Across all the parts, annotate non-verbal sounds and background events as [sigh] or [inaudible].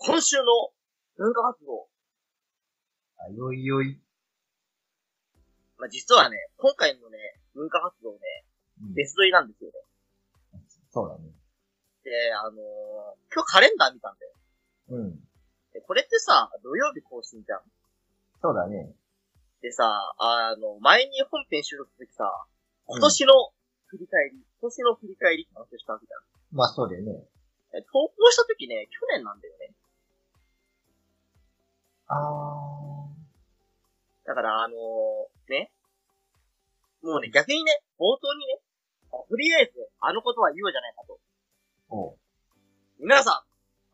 今週の文化活動。あ、よいよい。まあ、実はね、今回のね、文化活動ね、うん別撮りなんですよね。そうだね。で、あのー今日カレンダー見たんだよ。うん。でこれってさ、土曜日更新じゃん。そうだね。でさ、あの、前に本編収録するときさ、今年の振り返り、今年の振り返りって話をしたわけじゃん。まあそうだよね。え投稿したときね、去年なんだよね。あだから、あのーね。もうね、逆にね、冒頭にね、とりあえず、あのことは言おうじゃないかと。ー。おう。皆さ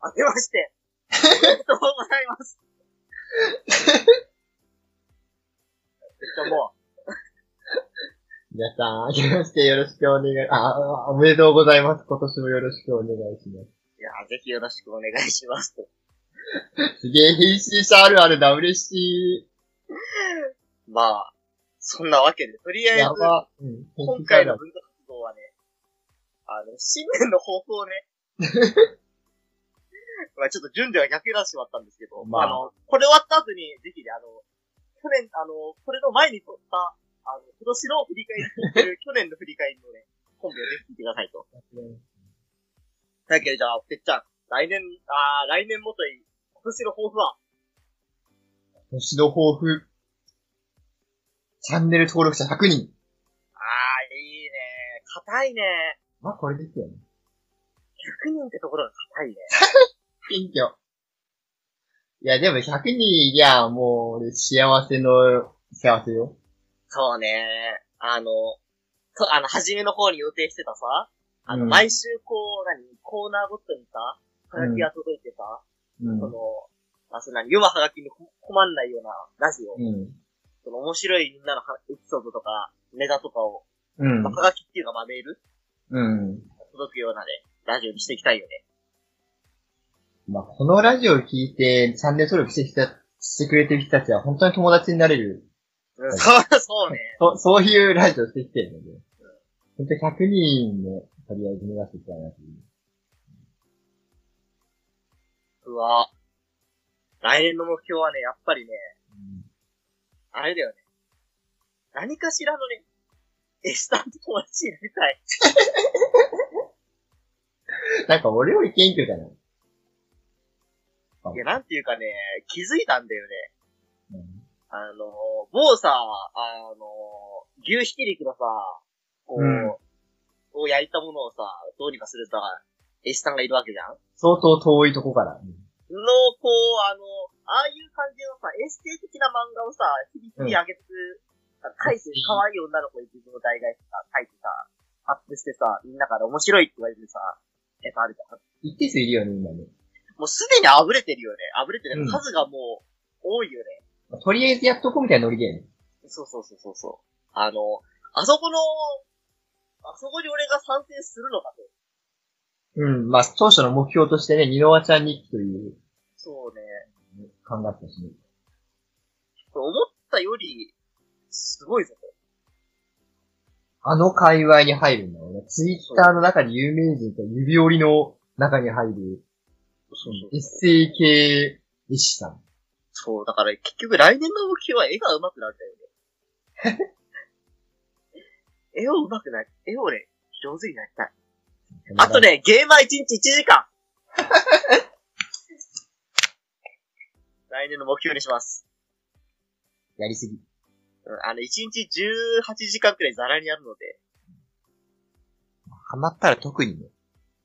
ん、明けまして、おめでとうございます。えっと、も皆さん、明けましてよろしくお願い、あ、あおめでとうございます。今年もよろしくお願いします。う、いや、ぜひよろしくお願いしますと。すげえ編集者あるあるだ、嬉しい。まあ、そんなわけで、とりあえず。うん。今回の文化活動はね、あの、新年の抱負をね、[laughs] まあちょっと順序が逆になってしまったんですけど、まああ、の、これ終わった後に、ぜひね、あの、去年、あの、これの前に撮った、あの、今年の振り返り [laughs] 去年の振り返りのね、本編をぜひ聞いてくださいと。だけど、じゃあ、てっちゃん、来年、あー来年もといい、今年の抱負は、年の抱負。チャンネル登録者100人。あー、いいね硬いねまあこれですよね。100人ってところが硬いね。[laughs] 謙虚。いや、でも100人いりゃ、もう、俺幸せの、幸せよ。そうね。あの、と、あの、初めの方に予定してたさ、あの、うん毎週こう、何、コーナーごとにさ、はがきが届いてさ、うん。その、まあ、その何、読むはがきにこ困んないようなラジオ、うん。その面白いみんなのはエピソードとか、ネタとかを、うんまあ、。はがきっていうか、まあ、メールうん。届くようなね、ラジオにしていきたいよね。まあ、このラジオを聞いて、チャンネル登録してきた、してくれてる人たちは本当に友達になれる。うん、そう、そうね。[laughs] そそういうラジオをしてきてるので。本当に100人ね、とりあえず目指していきたいなという。うわ来年の目標はね、やっぱりね、あれだよね。何かしらのね、エスタンと友達になりたい。[laughs] なんか俺より謙虚じゃない？いや、なんていうかね、気づいたんだよね。うんあの、某さ、あの、牛ひき肉のさ、こう、うんを焼いたものをさ、どうにかするさ、エスタンがいるわけじゃん？相当遠いとこから。の、こう、あの、ああいう感じのさ、エステ的な漫画をさ、日々日々上げてく、書いて、可愛い女の子に自分の代替してさ、書いてさ、アップしてさ、みんなから面白いって言われてさ、やつあるじゃん。一定数いるよね、今ね。もうすでに溢れてるよね。溢れてる。うん数がもう、多いよね。とりあえずやっとこうみたいなノリだよね。そうそうそうそうそう。あの、あそこの、あそこに俺が参戦するのかと。うん。まあ、当初の目標としてね、ニノワちゃん日記という、そうね。考えてたしね。思ったより、すごいぞと。あの界隈に入るんだろうね。ツイッターの中に有名人と指折りの中に入る、そうそうエッセイ系絵師さん。そう、だから結局来年の目標は絵が上手くなるんだよね。[laughs] 絵を上手くなる。絵をね、上手になりたい。あと。ね、ゲーマー1日1時間 [laughs] 来年の目標にします。やりすぎ。うんあの、1日18時間くらいザラにやるので、ハマったら特にね。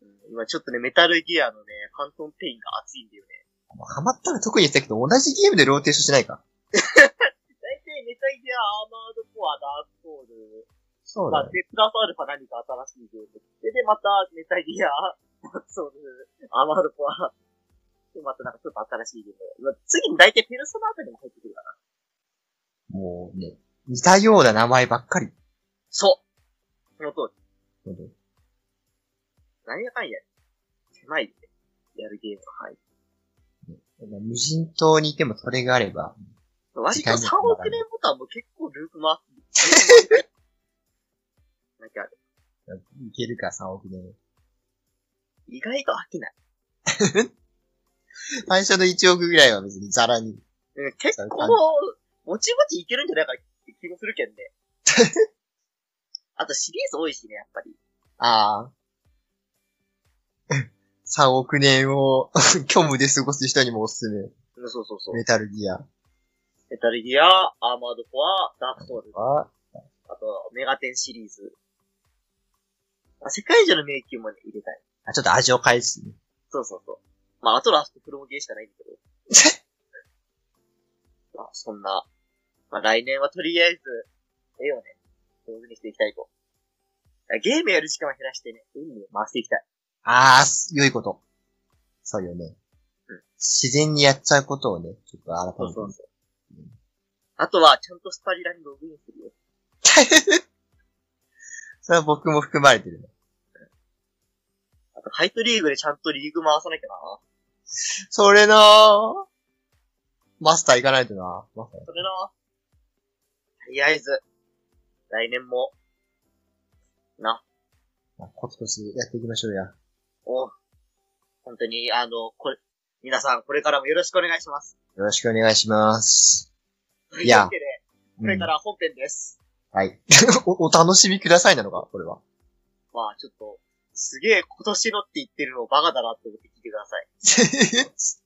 うん今ちょっとね、メタルギアのね、ファントムペインが熱いんだよね。ハマったら特に言ってたけど、同じゲームでローテーションしないか。[laughs] 大体メタルギア、アーマードコア、ダークソウル、そまあ、で、プラスアルファ何か新しいゲーム。で、で、また、メタルギア、ダークソウル、アーマードコア、で、またなんかちょっと新しいゲーム。まあ次に大体ペルソナあたりも入ってくるかな。もうね、似たような名前ばっかり。そうその通り。う何やかんや、狭いで、やるゲームが入る。無人島にいてもそれがあれば、割と3億年ボタンも結構ループ回っ [laughs] て、なんか、いけるか3億年。意外と飽きない。[laughs] 最初の1億ぐらいは別にザラに。うん結構、もちもちいけるんじゃないかって気もするけんね。[laughs] あとシリーズ多いしね、やっぱり。ああ。[laughs] 3億年を虚無で過ごす人にもおすすめ。うんそうそうそう。メタルギア。メタルギア、アーマードコア、ダークソウル、ああと、メガテンシリーズ。あ世界中の迷宮もね、入れたい。ちょっと味を変えすね。そうそうそう。まあ、あとラストプロモゲーしかないんだけど。[laughs] まあ、そんな。まあ、来年はとりあえず、絵をね、上手にしていきたいと。ゲームやる時間を減らしてね、運に回していきたい。ああ、良いこと。そうよね。うん自然にやっちゃうことをね、ちょっと改めて。そうそうそう。あとは、ちゃんとスパリラにログインするよ。[laughs] それは僕も含まれてるね。あと、ハイトリーグでちゃんとリーグ回さなきゃな。それなぁ。マスター行かないとな。マスター。それな。とりあえず、来年も、な、コツコツやっていきましょうや。お、本当に、あの、これ、皆さん、これからもよろしくお願いします。よろしくお願いします。というわけで、これから本編です。うんはい。[laughs] お、お楽しみくださいなのか？これは。まあ、ちょっと、すげえ今年のって言ってるのバカだなって思って聞いてください。[laughs]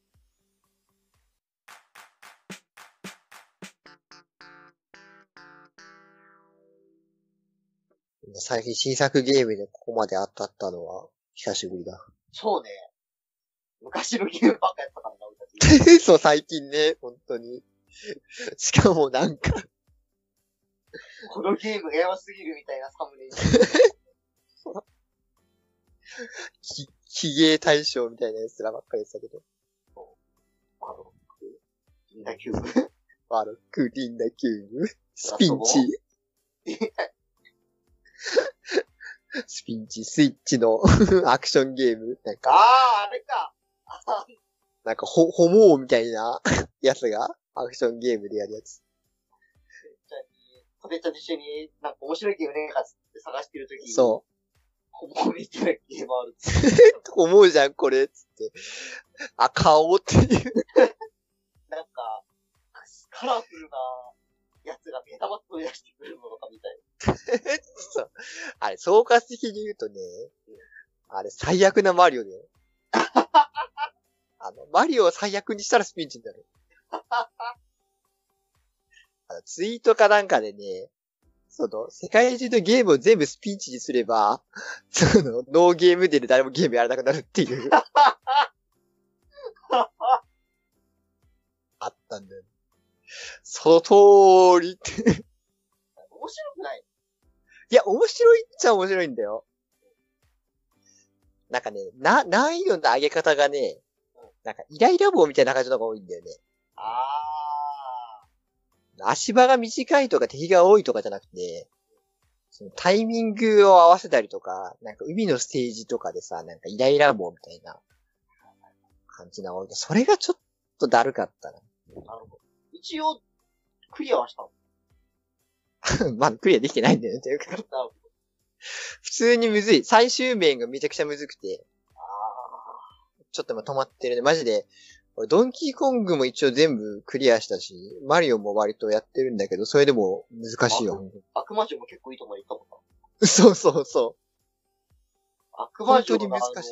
最近新作ゲームでここまで当たったのは久しぶりだ。そうね。昔のゲームばっかやったからな、俺たち。[laughs] そう、最近ね、本当に。しかもなんか、このゲームがやばすぎるみたいなサムネイル。き、ヒゲ大賞みたいなやつらばっかりでしたけど。あの、みんなキューブ。バロック、リンダキューブ、スピンチ。スピンチ、スイッチのアクションゲーム。なんか、あ、ああれか。なんかホ、ホモーみたいなやつがアクションゲームでやるやつ。じゃあ、ポテちゃんと一緒に、なんか面白いゲームねえかって探してるときに、そう。ほぼみたいなゲームある。[laughs] 思うじゃん、これ、つって。あ、顔っていう。[laughs] なんか、カラフルなやつが目玉飛び出してくるのとかみたいそう。[laughs] あれ、総括的に言うとね、あれ、最悪なマリオだよ。あの、マリオを最悪にしたらスピンチになる。あのツイートかなんかでね、その、世界中のゲームを全部スピンチにすれば、[laughs] その、ノーゲームで誰もゲームやらなくなるっていう。[laughs] あったんだよ。その通りって。な。面白くない？いや、面白いっちゃ面白いんだよ。なんかね、な、難易度の上げ方がね、なんかイライラ棒みたいな感じのが多いんだよね。あ足場が短いとか敵が多いとかじゃなくて、そのタイミングを合わせたりとか、なんか海のステージとかでさ、なんかイライラ棒みたいな感じな多い。それがちょっとだるかったー、なるほど。一応、クリアはしたの。な。[laughs] まあ、クリアできてないんだよね。というか。普通にむずい。最終面がめちゃくちゃむずくて、あちょっと今止まってるね。マジで、俺ドンキーコングも一応全部クリアしたし、マリオも割とやってるんだけど、それでも難しいよ。あ。悪魔城も結構いいとこまで行ったもん [laughs] そうそうそな。悪魔城が本当に難しい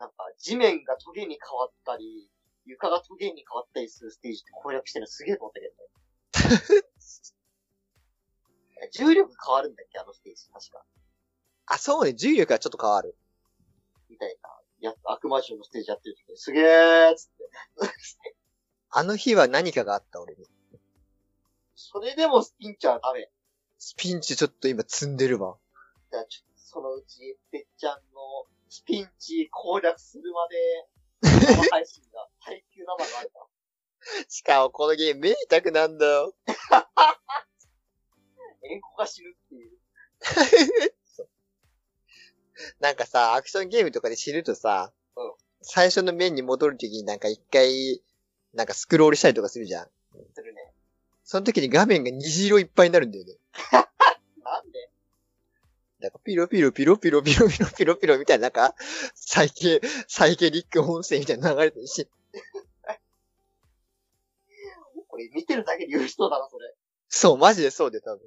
なんか、地面がトゲに変わったり、床がトゲに変わったりするステージって攻略してるのすげえと思ったけどね。[laughs] 重力変わるんだっけあのステージ、確か。う。あ、そうね。重力がちょっと変わる。みたいな。や、悪魔城のステージやってる時に、すげーっつって。あの日は何かがあった、俺に。それでもスピンチはダメ。スピンチちょっと今積んでるわ。じゃあ、ちょっとそのうち、てっちゃんのスピンチ攻略するまで、生配信が、耐久生があるかしかもこのゲーム目痛くなんだよ。ら。円弧が死ぬっていう。[laughs] [laughs] なんかさ、アクションゲームとかで死ぬとさ、うん最初の面に戻るときになんか一回、なんかスクロールしたりとかするじゃん。するね。その時に画面が虹色いっぱいになるんだよね。[laughs] なんで？なんかピロピロピロピロピロピロピロピロみたいな、なんか、サイケ、サイケリック音声みたいなの流れてるし、これ見てるだけで許しそうだな、それ。そう、マジでそうで多分。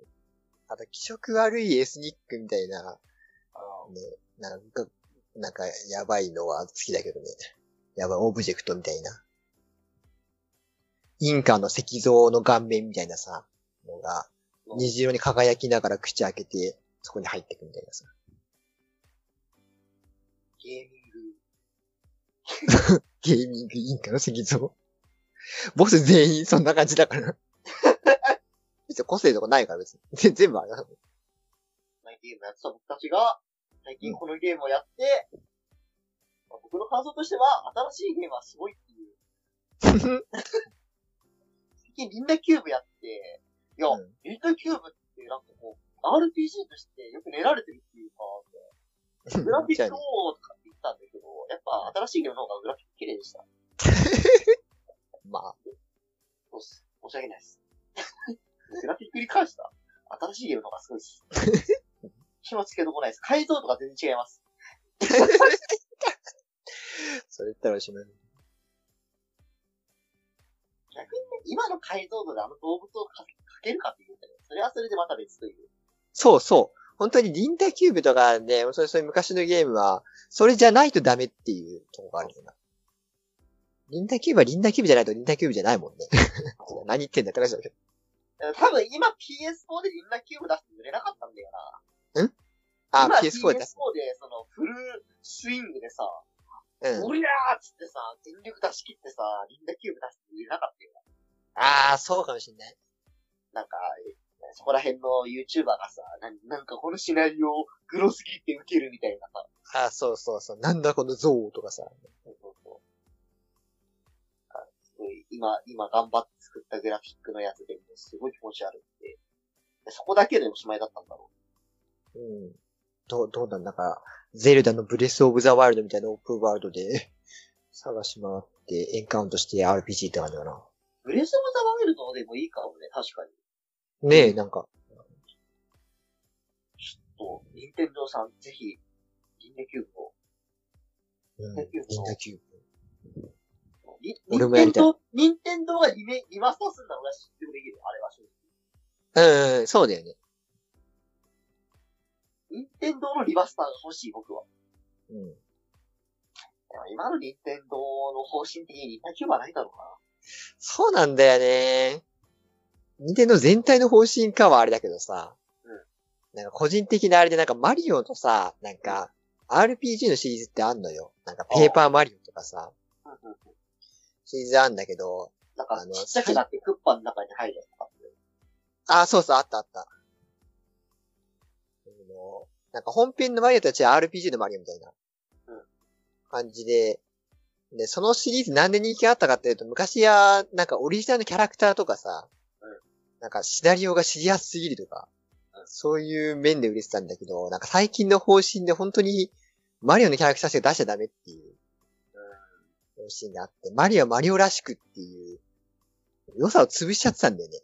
あと、気色悪いエスニックみたいな、ね、なんか、なんか、やばいのは好きだけどね。やばい、オブジェクトみたいな。インカの石像の顔面みたいなさ、のが、虹色に輝きながら口開けて、そこに入ってくみたいなさ。ゲーミング。ゲーミングインカの石像？ボス全員そんな感じだから。[laughs] 別に個性とかないから別に。全全部あれだ。まあゲームやってた僕たちが、最近このゲームをやって、まあ僕の感想としては、新しいゲームはすごいっていう。[laughs] 最近リンダキューブやって、いや、うんリンダキューブってなんかこう、RPG としてよく練られてるっていうか、グラフィックをとかって言ったんだけど、やっぱ新しいゲームの方がグラフィック綺麗でした。[laughs] まあ、そうっす。申し訳ないです。[laughs] グラフィックに関しては、新しいゲームの方がすごいです。気もつけどこないです。改造とか全然違います。[laughs] それ言ったらおしまい。逆にね、今の解像度であの動物をかかけるかっていうとね、それはそれでまた別という。そうそう。本当にリンダキューブとかね、そういうそういう昔のゲームは、それじゃないとダメっていうとこがあるよな。リンダキューブはリンダキューブじゃないとリンダキューブじゃないもんね。[laughs] 何言ってんだって話だけど。多分今 PS4 でリンナキューブ出して売れなかったんだよな。あ、今 PS4 で PS4 で、その、フルスイングでさ、うん。おりゃーっつってさ、全力出し切ってさ、リンダキューブ出して売れなかったよああ、そうかもしんない。な。なんか、えそこら辺の YouTuber がさ、なんなんかこのシナリオグロすぎてウケるみたいなさ、ああ、そうそうそう。なんだこのゾウとかさ。そうそうそう。あすごい、今、今頑張って作ったグラフィックのやつでもすごい気持ち悪くて。そこだけでおしまいだったんだろうん。どう、どうなんだか、ゼルダのブレスオブザワイルドみたいなオープンワールドで、[laughs] 探し回ってエンカウントして RPG って感じかな。う。ブレスオブザワイルドでもいいかもね、確かに。ねえ、なんか、と、任天堂さん、ぜひ、リンダキューブを。うん。リンダキューブ俺もやりたい任天堂、任天堂がリメ、リマスターするんだ俺は知ってもできるよ、あれは正直。うん、うん、そうだよね。任天堂のリマスターが欲しい、僕は。うん。でも今の任天堂の方針的にリンダキューブはないだろうな。そうなんだよね。ニンテンドー全体の方針かはあれだけどさ。うんなんか個人的なあれでなんかマリオとさ、なんか RPG のシリーズってあんのよ。なんかペーパーマリオとかさ、うんうんうんシリーズあんだけど、なんかあ、のちっちゃくなってクッパの中に入るやつとかって。あ、そうそう、あったあった。なんか本編のマリオたちは RPG のマリオみたいな。うん。感じで、で、そのシリーズなんで人気があったかっていうと、昔は、なんかオリジナルのキャラクターとかさ、うん。なんかシナリオが知りやすすぎるとか、うん。そういう面で売れてたんだけど、なんか最近の方針で本当にマリオのキャラクターしか出しちゃダメっていう方針があって、マリオはマリオらしくっていう良さを潰しちゃってたんだよね。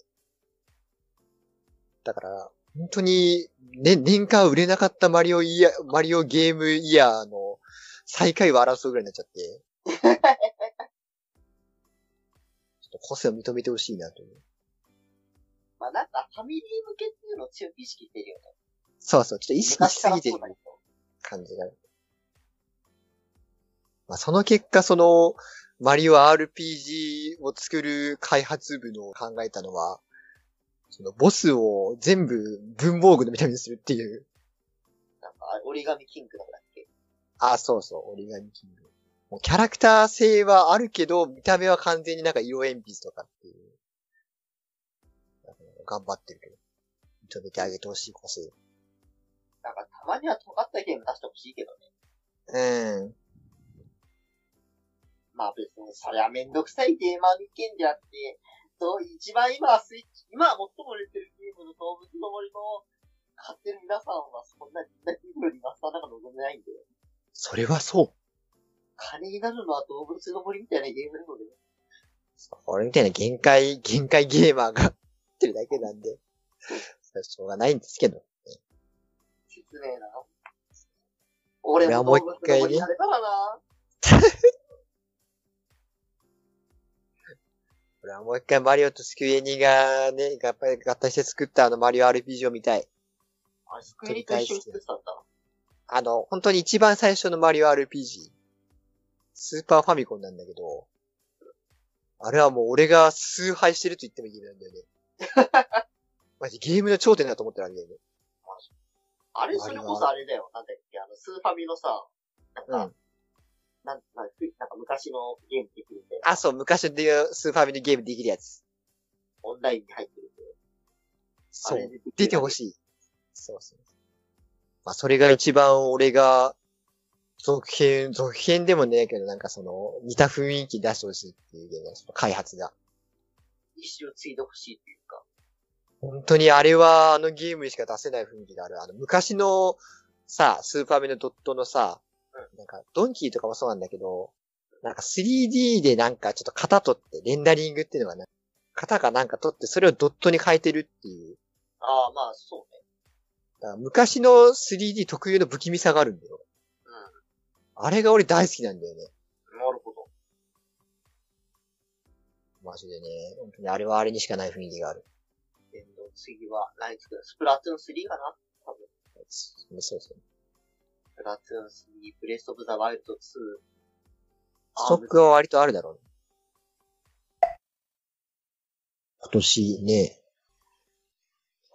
だから、本当に、ね、年間売れなかったマリオイヤー、マリオゲームイヤーの最下位を争うぐらいになっちゃって。[laughs] ちょっと個性を認めてほしいなという。まあなんか、ファミリー向けっていうのを強く意識してるよね。そうそう、ちょっと意識しすぎてる感じがある。まあ、その結果、その、マリオ RPG を作る開発部の考えたのは、そのボスを全部文房具の見た目にするっていう。なんか、折り紙キングだっけ？あ、そうそう、折り紙キング。もうキャラクター性はあるけど、見た目は完全になんか色鉛筆とかっていう。頑張ってるけど。認めてあげてほしい個性。なんか、たまには尖ったゲーム出してほしいけどね。うん。まあ別に、それはめんどくさいゲーマーの意見であって、そう、一番今はスイッチ、今は最も売れてるゲームの動物の森の買ってる皆さんはそんなにな気分にマスターなんか望んでないんで、それはそう。金になるのは動物の森みたいなゲームなので、俺みたいな限界、限界ゲーマーがってるだけなんで、それはしょうがないんですけど。説明な。俺も動物の森 [laughs] やれはもう一回マリオとスクエニがね、やっぱり合体して作ったあのマリオ RPG を見たい。あ、スクエニと一緒に作ってたんだ。あの、本当に一番最初のマリオ RPG。スーパーファミコンなんだけど、あれはもう俺が崇拝してると言ってもいいんだよね。[laughs] マジゲームの頂点だと思ってるんだよね。あれ、それこそあれだよ。なんだっけ、あの、スーファミのさ、なんか、うんなん、なんなんか昔のゲームできるんで、あ、そう、昔でいうスーパーファミのゲームできるやつ。オンラインに入ってるんで。そう。出てほい。しい。そうそう。まあ、それが一番俺が、続編、続編でもねえけど、なんかその、似た雰囲気出してほしいっていうゲームだその開発が。一生継いでほしいっていうか。本当にあれはあのゲームにしか出せない雰囲気がある。あの、昔のさ、スーパーメのドットのさ、なんか、ドンキーとかもそうなんだけど、なんか 3D でなんかちょっと型取って、レンダリングっていうのがね、型かなんか取って、それをドットに変えてるっていう。ああ、まあ、そうね。だから昔の 3D 特有の不気味さがあるんだよ。あれが俺大好きなんだよね。うん。なるほど。マジでね。本当にあれはあれにしかない雰囲気がある。えっと、次は、何作る？スプラトゥーン3かな？多分。そうそう。スプラトゥーン3、ブレスオブザワイルド2。ストックは割とあるだろうね。今年ね、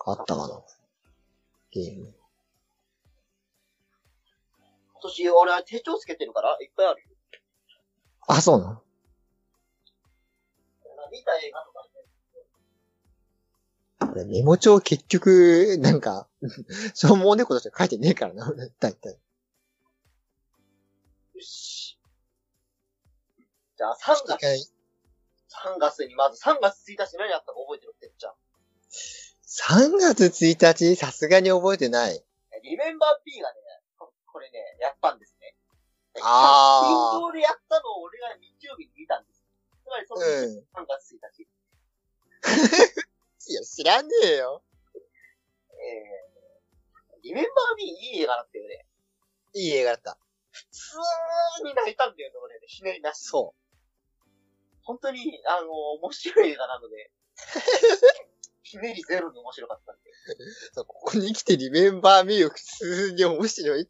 あったかな。ゲーム。今年俺は手帳つけてるから、いっぱいあるよ。あ、そうなの？見た映画とかメモ帳結局、なんか、しょうも猫として書いてねえからな、大体。じゃあ、3月、3月にまず、3月1日何やったか覚えてるてっちゃん。3月1日、さすがに覚えてない。リメンバー P がね、ここれね、やったんですね。あーインドでやったのを俺が日曜日に見たんです。つまりそのうん。3月1日。[laughs] いや、知らねえよ。えー、リメンバー B いい映画だったよね。いい映画だった。普通に泣いたんだよね、俺ね。ひねりなし。そ本当に、あの、面白い映画なので。ひねりゼロに面白かったんで。う。そうここに来てリメンバーミーを普通に面白い。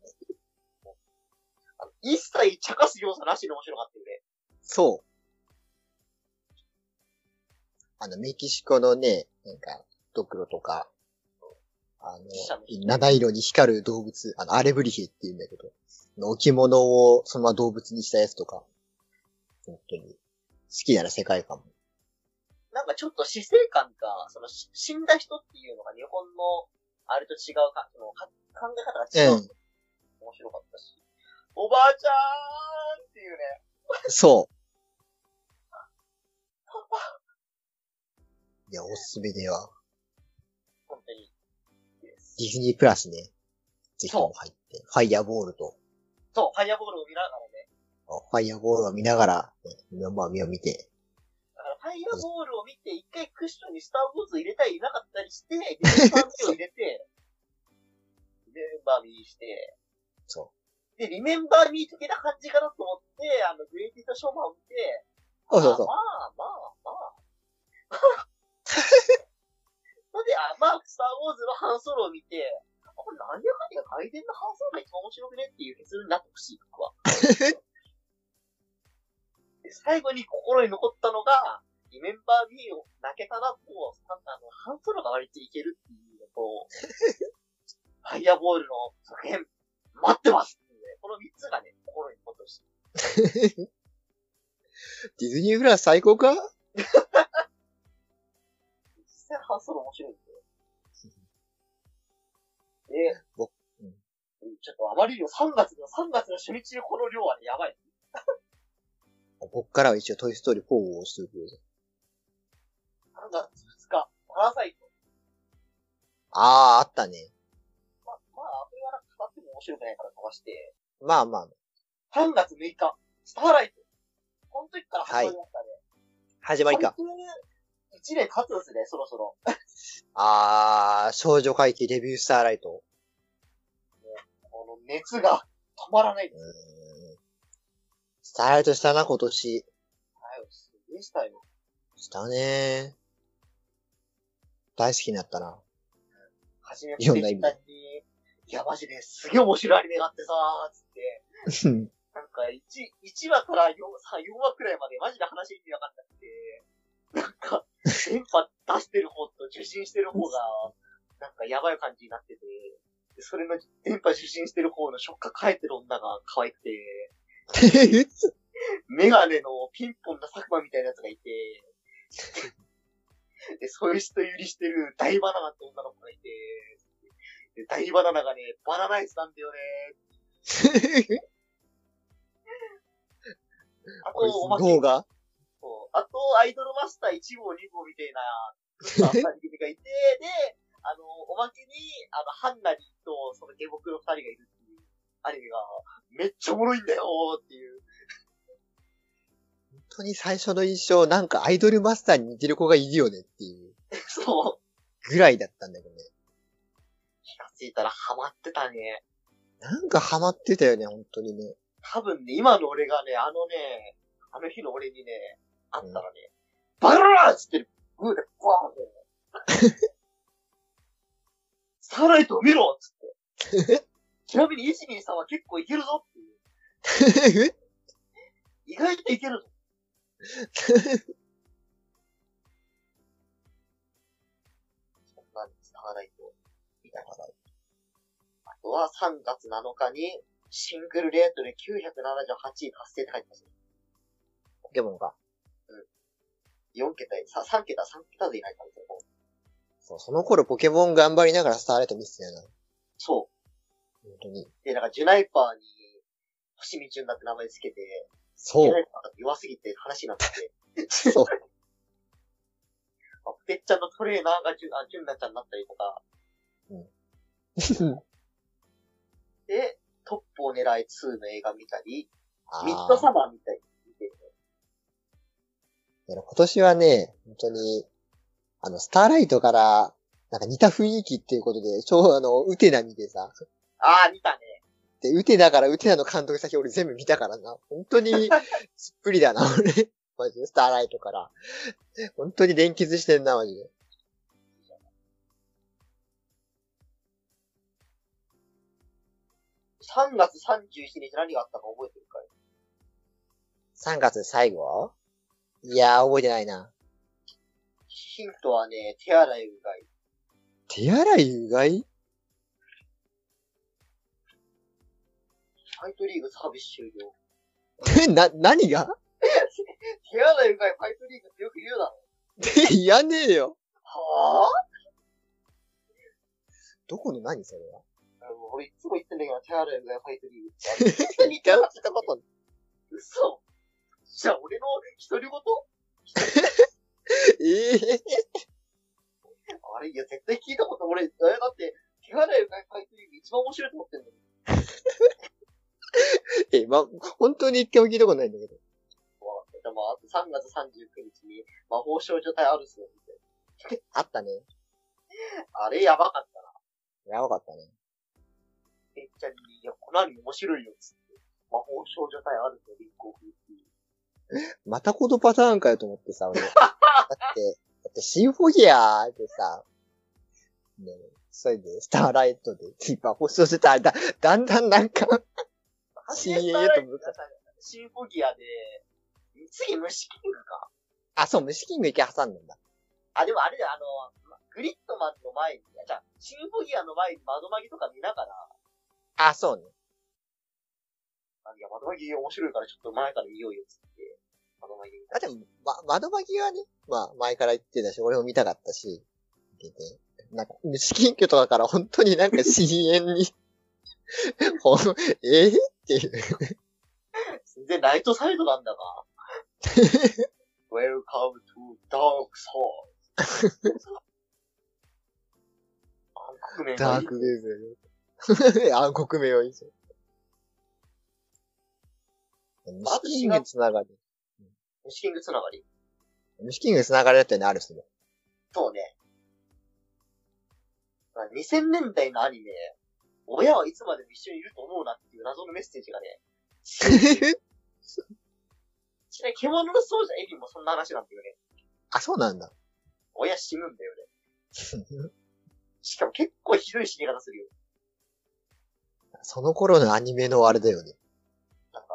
あの一切茶化す要素なしで面白かったよね。そう。あの、メキシコのね、なんか、ドクロとか、あの、七色に光る動物、あの、アレブリヒって言うんだけど、置物をそのまま動物にしたやつとか、本当に、好きなら世界観も。なんかちょっと死生観が、そのし死んだ人っていうのが日本のあれと違うか、そのか考え方が違う。うん面白かったし。おばあちゃーんっていうね。そう。[laughs] いや、おすすめでは、本当に。ディズニープラスね、ぜひとも入って、ファイヤーボールと、そう、ファイアボールを見ながらね。ファイヤーボールを見ながら、ね、まあ、見を見て、だからファイアボールを見て、一回クッションにスターウォーズ入れたり入れなかったりして、リメンバーミーを入れて、リメンバーミーして、そで、リメンバーミー的な感じかなと思って、あの、グレイティストショーマンを見て、う。そうそうそうあ。まあまあまあ。[laughs] ほんで、あまあ、スターウォーズのハンソロを見て、あこれ何やかんや外伝のハンソロが一番面白くねっていう結論になってほしい、僕は。[laughs] で最後に心に残ったのが、リメンバーミーを泣けたなと、あの、ハンソロが割といけるっていうのと、[laughs] ファイアボールの続編、待ってますっていうね、この三つがね、心に残ってほしい。[laughs] ディズニープラス最高か？実際ハンソロ面白いんで。で、僕ちょっとあまりにも3月の、3月の初日にこの量はね、やばい。こっからは一応トイストーリー4を押してくれる。3月2日、パラサイト。あー、あったね。まあ、まあ、あれはなんか語っても面白くないから飛ばして、まあまあ、3月6日、スターライト。この時から始まりましたね。始まりか。1年経つんですね、そろそろ。あー、少女会期デビュースターライト。この熱が止まらない。うーん。スタートしたな、今年。はい、すげえしたよ。したね大好きになったな。初めいろんな意味でに、いや、マジですげえ面白いアニメがあってさー、つって、うんなんか、1、1話から4、さ4話くらいまでマジで話意味わかんなくて、なんか、電波出してる方と受信してる方が、なんかやばい感じになってて、でそれの電波受信してる方のショッカー変えてる女が可愛くて、[laughs] メガネのピンポンな佐久間みたいなやつがいて、で、そういう人売りしてる大バナナって女の子がいて、で大バナナがね、バナナアイスなんだよね。[laughs] あと、おまけ。動画そう。あと、アイドルマスター1号、2号みたいな、スター2人組がいて、で、あの、おまけに、あの、ハンナリーと、その下僕の2人がいるっていうアニメが、めっちゃおもろいんだよーっていう。本当に最初の印象、なんかアイドルマスターに似てる子がいるよねっていう [laughs] そう。ぐらいだったんだけどね。気がついたらハマってたね。なんかハマってたよね、本当にね。多分ね、今の俺がね、あのね、あの日の俺にね、あったらね、バカラーっつってる、グーで、バーンって。スターライトを見ろっつって。[laughs] [laughs] ちなみに、イジミンさんは結構いけるぞっていう。[laughs] 意外といけるぞ。そんなんスターライト見たから。あとは3月7日に、シングルレートで978位達成って書いてますね。ポケモンが。4桁、さ3桁、3桁でいないからですよ。そう、その頃ポケモン頑張りながらスターライト見てたよな。そ本当に。う。で、なんかジュナイパーに、星見純だって名前つけて、そうジュナ。イパーが弱すぎて話になってて、そう。あペッちゃんのトレーナーがジュあジュンナちゃんになったりとか、で、トップを狙い2の映画見たり、ミッドサマー見たり、今年はね、本当に、あの、スターライトから、なんか似た雰囲気っていうことで、ちょうどあの、ウテナ見てさ、あー、見たね。で、ウテナからウテナの監督先俺全部見たからな。本当に、すっぷりだな、俺。マジで、スターライトから。本当に連結してんな、マジで。3月31日何があったか覚えてるかい？3月最後？いやー、覚えてないな。ヒントはね、手洗いうがい。手洗いうがい？ファイトリーグサービス終了。[laughs] な、何が？手洗いうがいファイトリーグってよく言うだろ。[laughs] いやねえよ。はどこの何それは？ぁ俺いつも言ってんだけど、手洗いうがいファイトリーグって。本当に聞いたこと嘘じゃあ俺の独り言？え [laughs] えあれいや、絶対聞いたこと俺、えだって、手洗いうがいファイトリーグ一番面白いと思ってんのに。え、ま、本当に一回も聞いたことないんだけど。でも、あと3月39日に魔法少女隊アルスを見て。[laughs] あったね。あれやばかったな。やばかったね。めっちゃに、いや、このアニメ面白いよ、つって。魔法少女隊アルスを立候補っていう。[laughs] またこのパターンかよと思ってさ、俺。[laughs] だって、だってシンフォギアでさ、ねそれで、スターライトで、キーパー放送してたら、だ、だんだんなんか、CA と向かシンフォギアで、次虫キングか。あ、そう、虫キング一回挟んだんだ。あ、でもあれだよ、あの、グリッドマンの前に、あじゃあ、シンフォギアの前に窓マギとか見ながら、あ、そうね。あいや、窓マギ面白いからちょっと前から見ようよ、つって。窓マギあ、でも、ま、窓巻きはね、まあ、前から言ってたし、俺も見たかったし、見ててなんか、虫キングとかから本当になんか深淵に、[laughs] ほん、えー、っていう。全然ライトサイドなんだが。[laughs] Welcome to Dark Souls. 暗黒面がいいダークウェーブ。暗黒名をいいぞ。虫キングつながり。虫キングつながり？虫キングつながりだったよね、ある人も。そうね。まあ2000年代のアニメ、親はいつまでも一緒にいると思うなっていう謎のメッセージがね、ちなみに獣の奏者エリンもそんな話なんだよね。あ、そうなんだ。親死ぬんだよね。しかも結構ひどい死に方するよ。その頃のアニメのあれだよね。なんか、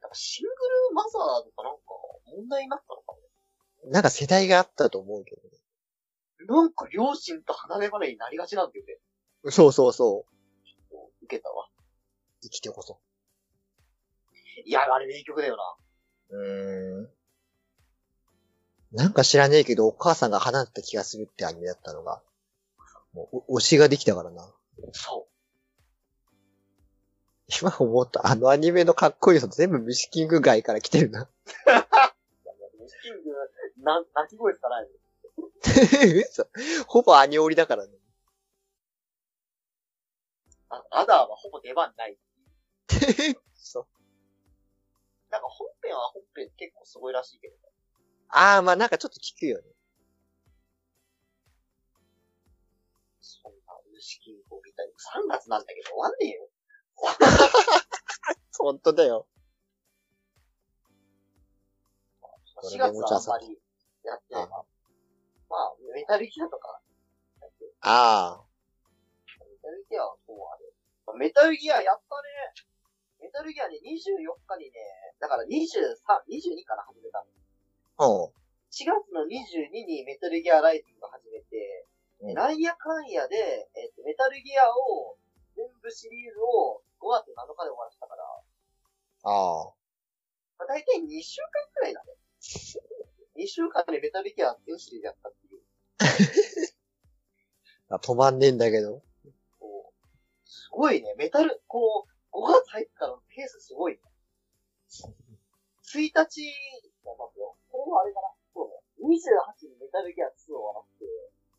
なんかシングルマザーとかなんか問題になったのかなんか世代があったと思うけどね。も。なんか両親と離れ離れになりがちなんだよね。そうそうそう。受けたわ。生きてこそ。いや、あれ名曲だよな。うーん。なんか知らねえけど、お母さんが離れた気がするってアニメだったのが、もう、お推しができたからな。そ今思った、あのアニメのかっこいい人全部ムシキング街から来てるな。う。いや、キング、な、泣き声しかないほぼアニオリだからね。あアダーはほぼ出番ない。[laughs] そう。なんか本編は本編結構すごいらしいけどね。あー、まあなんかちょっと聞くよね。そんな虫キングを見たり、3月なんだけど終わんねえよ。ほんとだよ。4月はあんまりやってないな。まあ、メタルギアとか、あメタルギアはそうあれ。メタルギアやったね。メタルギアね、24日にね、だから23、22から始めたの。あ。うん。4月の22にメタルギアライジング始めて、うんなんやかんやで、えっと、メタルギアを、全部シリーズを5月7日で終わらせたから、ああ。まあ、大体2週間くらいだね。[laughs] 2週間でメタルギア全シリーズやったっていう。[laughs] あ止まんねえんだけど。すごいね、メタル、こう、5月入ってからのペースすごいね。1日、まあ待ってよ。これもあれかな。そうね。28にメタルギア2終わらせて、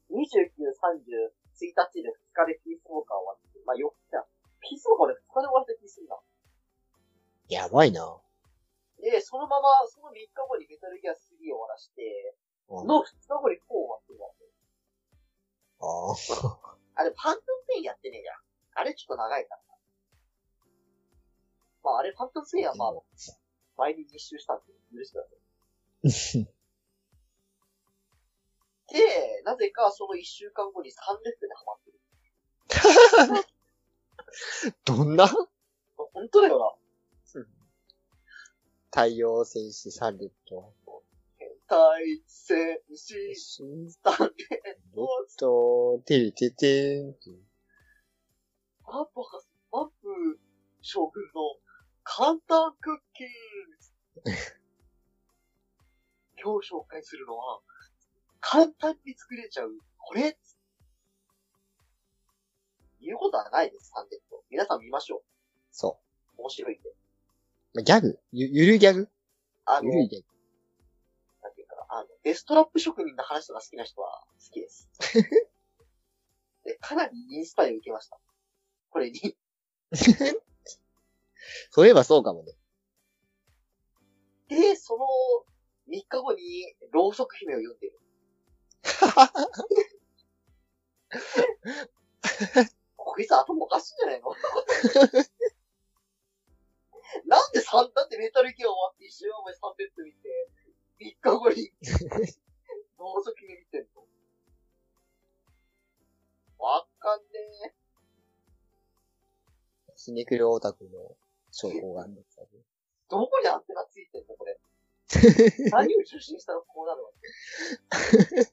29、30、1日で2日でピースウォーカー終わって、まあ4日、ピースウォーカーで2日で終わらせてピースだ。やばいな。で、そのまま、その3日後にメタルギア3終わらして、うんの2長いから。まあ、あれ、ファントムペインはまあ、前に実習したんで、許してください。で、なぜかその1週間後に3レッドでハマってる。[laughs] どんな？本当だよ太陽戦士サレット。な。対戦士、シスタンレーレット、てれててん。簡単クッキー今日紹介するのは、簡単に作れちゃう、これ言うことはないです、サンデッド。皆さん見ましょう。そ面白いんで。う。ギャグ？ゆ、ゆるギャグ？あの、ゆるいギャグ。なんていうかな、あの、デストラップ職人の話とか好きな人は好きです。[laughs] で、かなりインスパイアを受けました。これに。[laughs] そういえばそうかもね。で、その3日後に、ろうそく姫を読んでる。[laughs] こいつ頭おかしいんじゃないの？なんで3、だってメタルギア終わって一週間前3ベッド見て、3日後に、[laughs] ろうそく姫見てんの？わかんねひねくれオタクの証拠があるんだったね。どこにアンテナついてんのこれ？[laughs] 何を受信したらこうなるわけ？で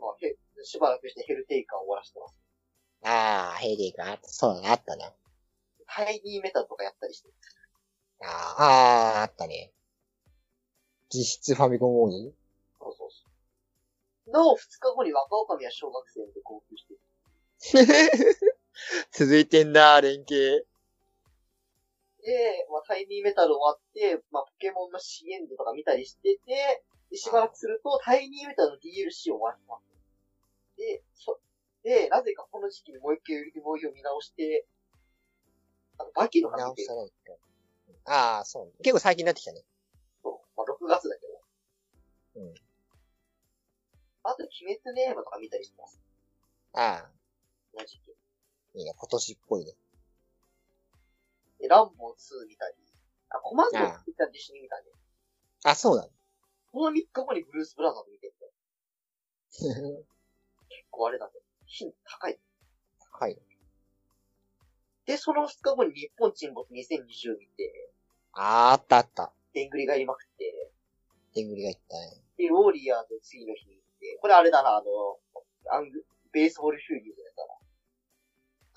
まあ、へ、しばらくしてヘルテイカーを終わらせてます。ああ、ヘリがあった。そうだね、あったな。タイニーメタルとかやったりして。ああ、ああ、あったね。実質ファミコンモードそうそうそう。なお、二日後に若女は小学生で号泣してる。[laughs] [laughs] 続いてんな、連携。で、まあ、タイニーメタル終わって、まあ、ポケモンのシエンドとか見たりしてて、でしばらくすると、タイニーメタルの DLC を終わります。で、そ、で、なぜかこの時期にもう一回売りボーイを見直して、あの、バキの話見。直さないと。ああ、そう。結構最近になってきたね。そう。まあ、6月だけど。うん。あと、鬼滅ネームとか見たりしてます。ああ、この時期。いいね、今年っぽいね。で、ランボー2見たり。あ、コマンドー作ったんで一緒に見たね。あ、そうなのこの3日後にブルース・ブラザーズ見てて、[laughs] 結構あれだね。頻度高い。はい。で、その2日後に日本沈没2020見て、あーあったあった。でんぐり返りまくって、でんぐり返ったね。で、ウォーリアーズ次の日に行って、これあれだな、あの、アング、ベースボールフューリーだな。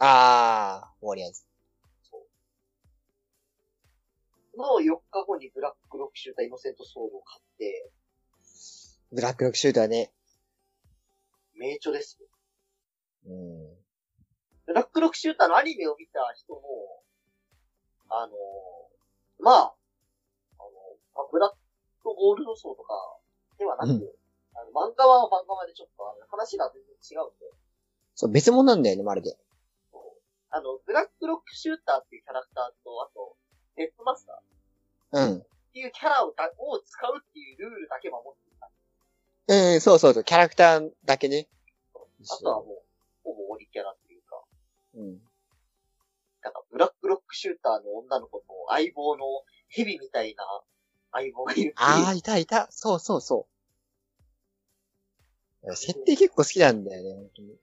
あー、ウォリアーズ。の4日後にブラックロックシューターイノセントソウルを買って、ブラックロックシューターね。名著ですよ。うん。ブラックロックシューターのアニメを見た人も、あの、まあ、あの、まあブラックゴールドソーとかではなく、うんあの漫画は漫画までちょっと話が全然違うんで、そう、別物なんだよね、まるで。あの、ブラックロックシューターっていうキャラクターと、あと、デッドマスターっうん。ていうキャラをだを使うっていうルールだけ守ってた。うん、そうそうそう、キャラクターだけね。あとはもう、ほぼオリキャラっていうか、うん。なんかブラックロックシューターの女の子と相棒の蛇みたいな相棒がいる。あー、いたいた。そうそうそう。設定結構好きなんだよね、本当に。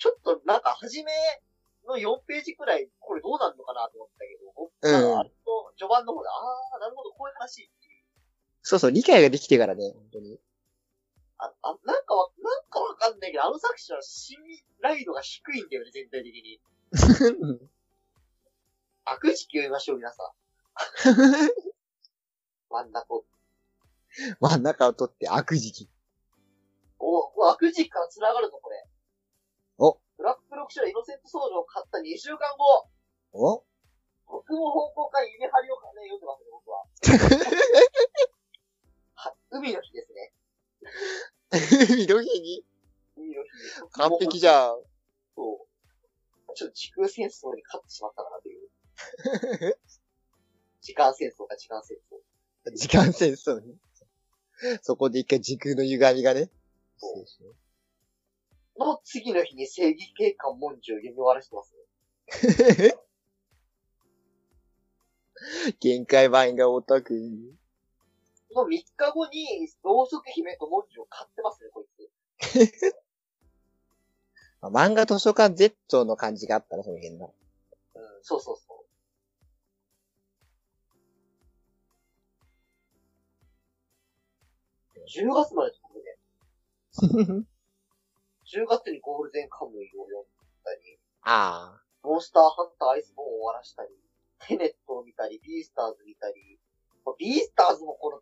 ちょっとなんか初めの4ページくらい、これどうなるのかなと思ったけど、僕うん序盤の方で、あー、なるほど、こういう話っていう。そうそう、理解ができてからね、本当に。あ、あなんかわ、なんかわかんないけど、あの作者は信頼度が低いんだよね、全体的に。[laughs] 悪時期読みましょう、皆さん。[laughs] 真ん中を。真ん中を取って悪時期。お、お悪時期から繋がるぞ、これ。おブラックロックシュイノセントソウルを買った2週間後、お？僕も方向から夢張りをね、読んでますね、僕は。は [laughs] 海の日ですね。海の日に？海の日。完璧じゃん。そう。ちょっと時空戦争に勝ってしまったかなという。[laughs] 時間戦争か時間戦争。時間戦争に。そこで一回時空の歪みがね。そうの次の日に正義警官文字を読み終わらしてますね。[laughs] 限界版がオタク。その3日後に、ろうそく姫と文字を買ってますね、こいつ。[laughs] まあ漫画図書館 Z の感じがあったな、その辺の。うん、そうそうそう。10月まで飛ぶね。[laughs] 10月にゴールデンカムイを読んだり、ああ。モンスターハンターアイスボーンを終わらしたり、テネットを見たり、ビースターズ見たり、まあビースターズもこの、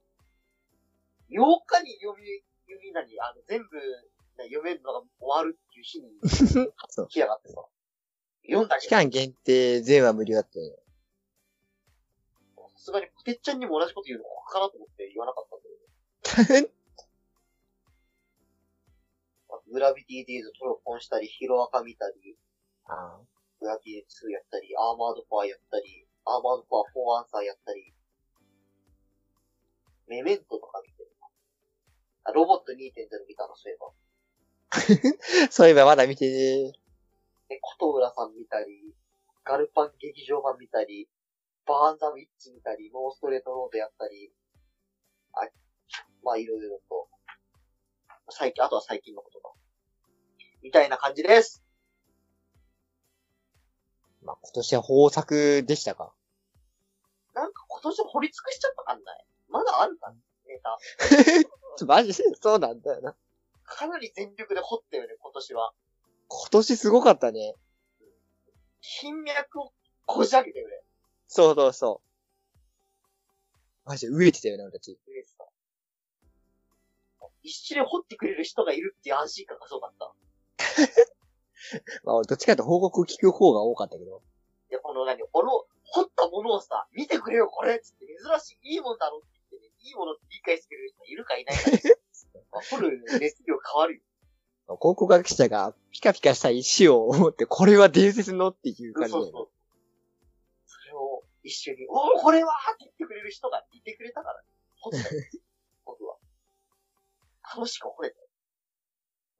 8日に読み、読みなり、あの、全部、ね読めるのが終わるっていう日に [laughs] そう来やがってさ。読んだ期けど、間限定全話無料だったよ。さすがにポテッちゃんにも同じこと言うのかなと思って言わなかったんだけど、[laughs] グラビティデイズトロポンしたり、ヒロアカ見たり、あグラビティ2やったり、アーマードパーやったり、アーマードパー4アンサーやったり、メメントとか見てるな。あ、ロボット2.0見たの、そういえば。あ。[laughs] そういえばまだ見てねで、琴浦さん見たり、ガルパン劇場版見たり、バーンザウィッチ見たり、ノーストレートロードやったり、あ、まあいろいろと。最近、あとは最近のことか。みたいな感じです。まあ今年は豊作でしたか？なんか今年掘り尽くしちゃったかんない？まだあるかネタ。[laughs] マジでそうなんだよな。かなり全力で掘ったよね、今年は。今年すごかったね。金脈をこじ開けてくれ。そうそうそう。マジで飢えてたよね、俺たち。上さ一緒に掘ってくれる人がいるっていう安心感がすごかった。まあ俺どっちかというと報告聞く方が多かったけど。いや、この何、この、掘ったものをさ、見てくれよ、これっつって、珍しい、いいもんだろって言ってね、いいものって理解してくれる人いるかいないかで、まあ、掘る熱量変わるよ。考古学者がピカピカした石を持って、これは伝説のっていう感じ。そうそう。それを一緒に、おお、これはって言ってくれる人がいてくれたから、ね、掘った。楽しく掘れたよ。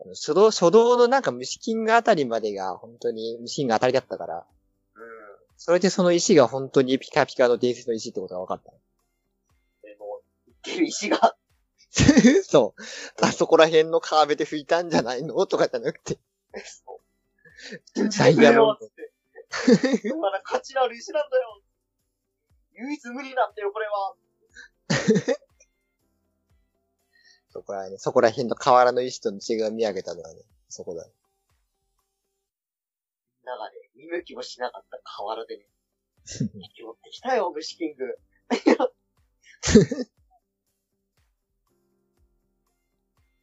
あの初動、初動のなんか虫金があたりまでが本当に虫金が当たりだったから、うん。それでその石が本当にピカピカの伝説の石ってことが分かった。でもる石が。[laughs] そう。あそこら辺の川辺で吹いたんじゃないのとかじゃなくて。ダイヤモンだ価値のある石なんだよ。唯一無二なんだよ、これは。[laughs] そこらね、そこら辺の河原の石との違いを見上げたのはね、そこだね。みんながね、見向きもしなかった河原でね、敵持 [laughs] ってきたよ、虫キング。[laughs]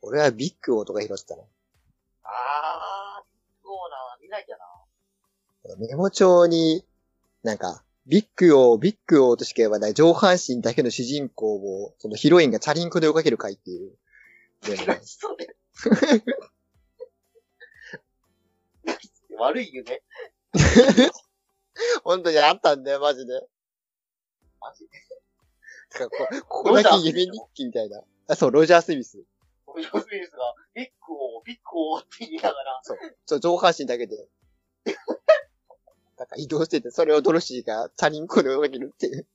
俺はビッグオとか拾ってたの。あー、そうな、見なきゃな。メモ帳に、なんか、ビッグオー、ビッグオーとしか言わない上半身だけの主人公を、そのヒロインがチャリンコで追いかける回っていう。でもねそうね。悪い夢 [laughs] 本当にあったんだよ、マジで。マジで？てかこここだけ夢日記みたいな。あ、そう、ロジャー・スミス。ロジャースミスが、ビッグを、ビッグをって言いながら、そう、上半身だけで。なんか移動してて、それをドロシーがチャリンコで追いかけるっていう。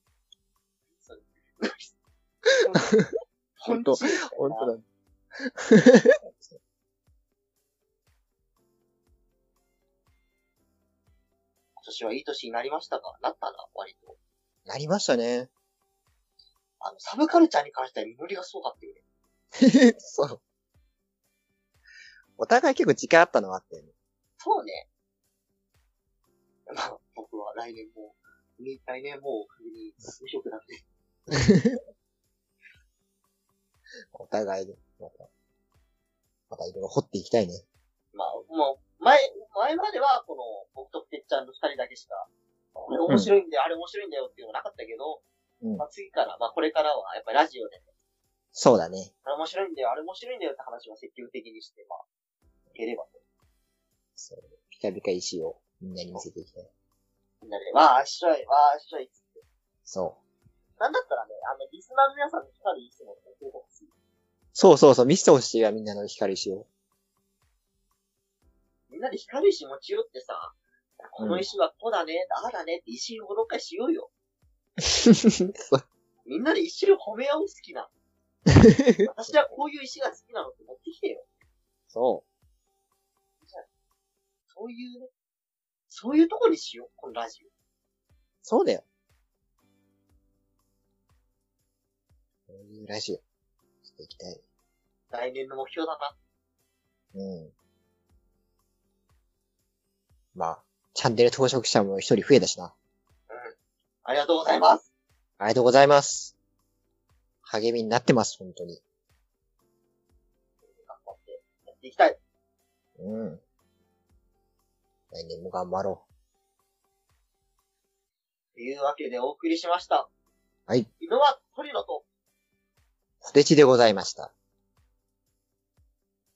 [laughs] 本当本本当だ。今年はいい年になりましたか？なったな、割と。なりましたね。あの、サブカルチャーに関しては実りがすごかったよね。[laughs] そう。お互い結構時間あったのはあったよね。そうね。まあ、僕は来年も、来年もう、首に無職なんで。[laughs] お互いまた、またいろいろ掘っていきたいね。まあ、もう、前、前までは、この、僕とてっちゃんの二人だけしか、これ面白いんだよ、あれ面白いんだよっていうのはなかったけど、うんまあ次から、まあこれからは、やっぱりラジオで、そうだね。あれ面白いんだよ、あれ面白いんだよって話は積極的にして、まあ、いければと。そう。ピカピカ石をみんなに見せていきたい。みんなで、わあ、しょい、わあ、しょいっつって。そう。なんだったらね、あの、リスナーの皆さんの光いい人も教えてほしい。そうそうそう、見せてほしいわ、みんなの光石を。みんなで光る石持ち寄ってさ、この石はこうだね、ああだねって石を紹介しようよ。[laughs] みんなで一緒に褒め合う好きな。[laughs] 私はこういう石が好きなのって持ってきてよ。そう。そういうね、そういうとこにしよう、このラジオ。そうだよ。こういうラジオ、していきたい。来年の目標だな。うん。まあ、チャンネル登録者も一人増えたしな。ありがとうございます。ありがとうございます。励みになってます、本当に。頑張ってやっていきたい。うん。来年も頑張ろというわけでお送りしました。はい。井ノは鳥野と、う。ポテチでございました。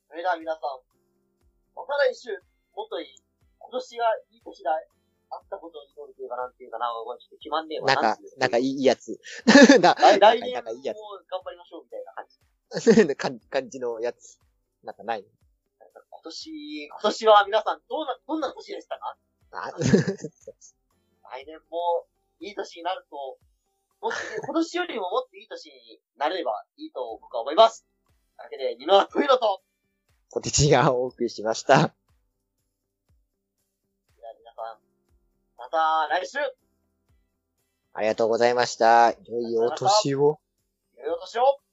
それでは皆さん、また来週、もっといい、今年がいい年だ、あったことを祈るというかなんていうかな、ちょっと決まんねえわ。なんか [laughs] なんかいいやつ。[laughs] な来来年も頑張りましょうみたいな感じ。つ。感感じのやつ。なんかない今年、今年は皆さんどんな、どんな年でしたか？あ [laughs] 来年もいい年になると、もっとね、今年よりももっといい年になれればいいと僕は思います。というわけで、ニノはトイロと、ポテチがお送りしました。では皆さん、また来週、ありがとうございました。良いお年を。良いお年を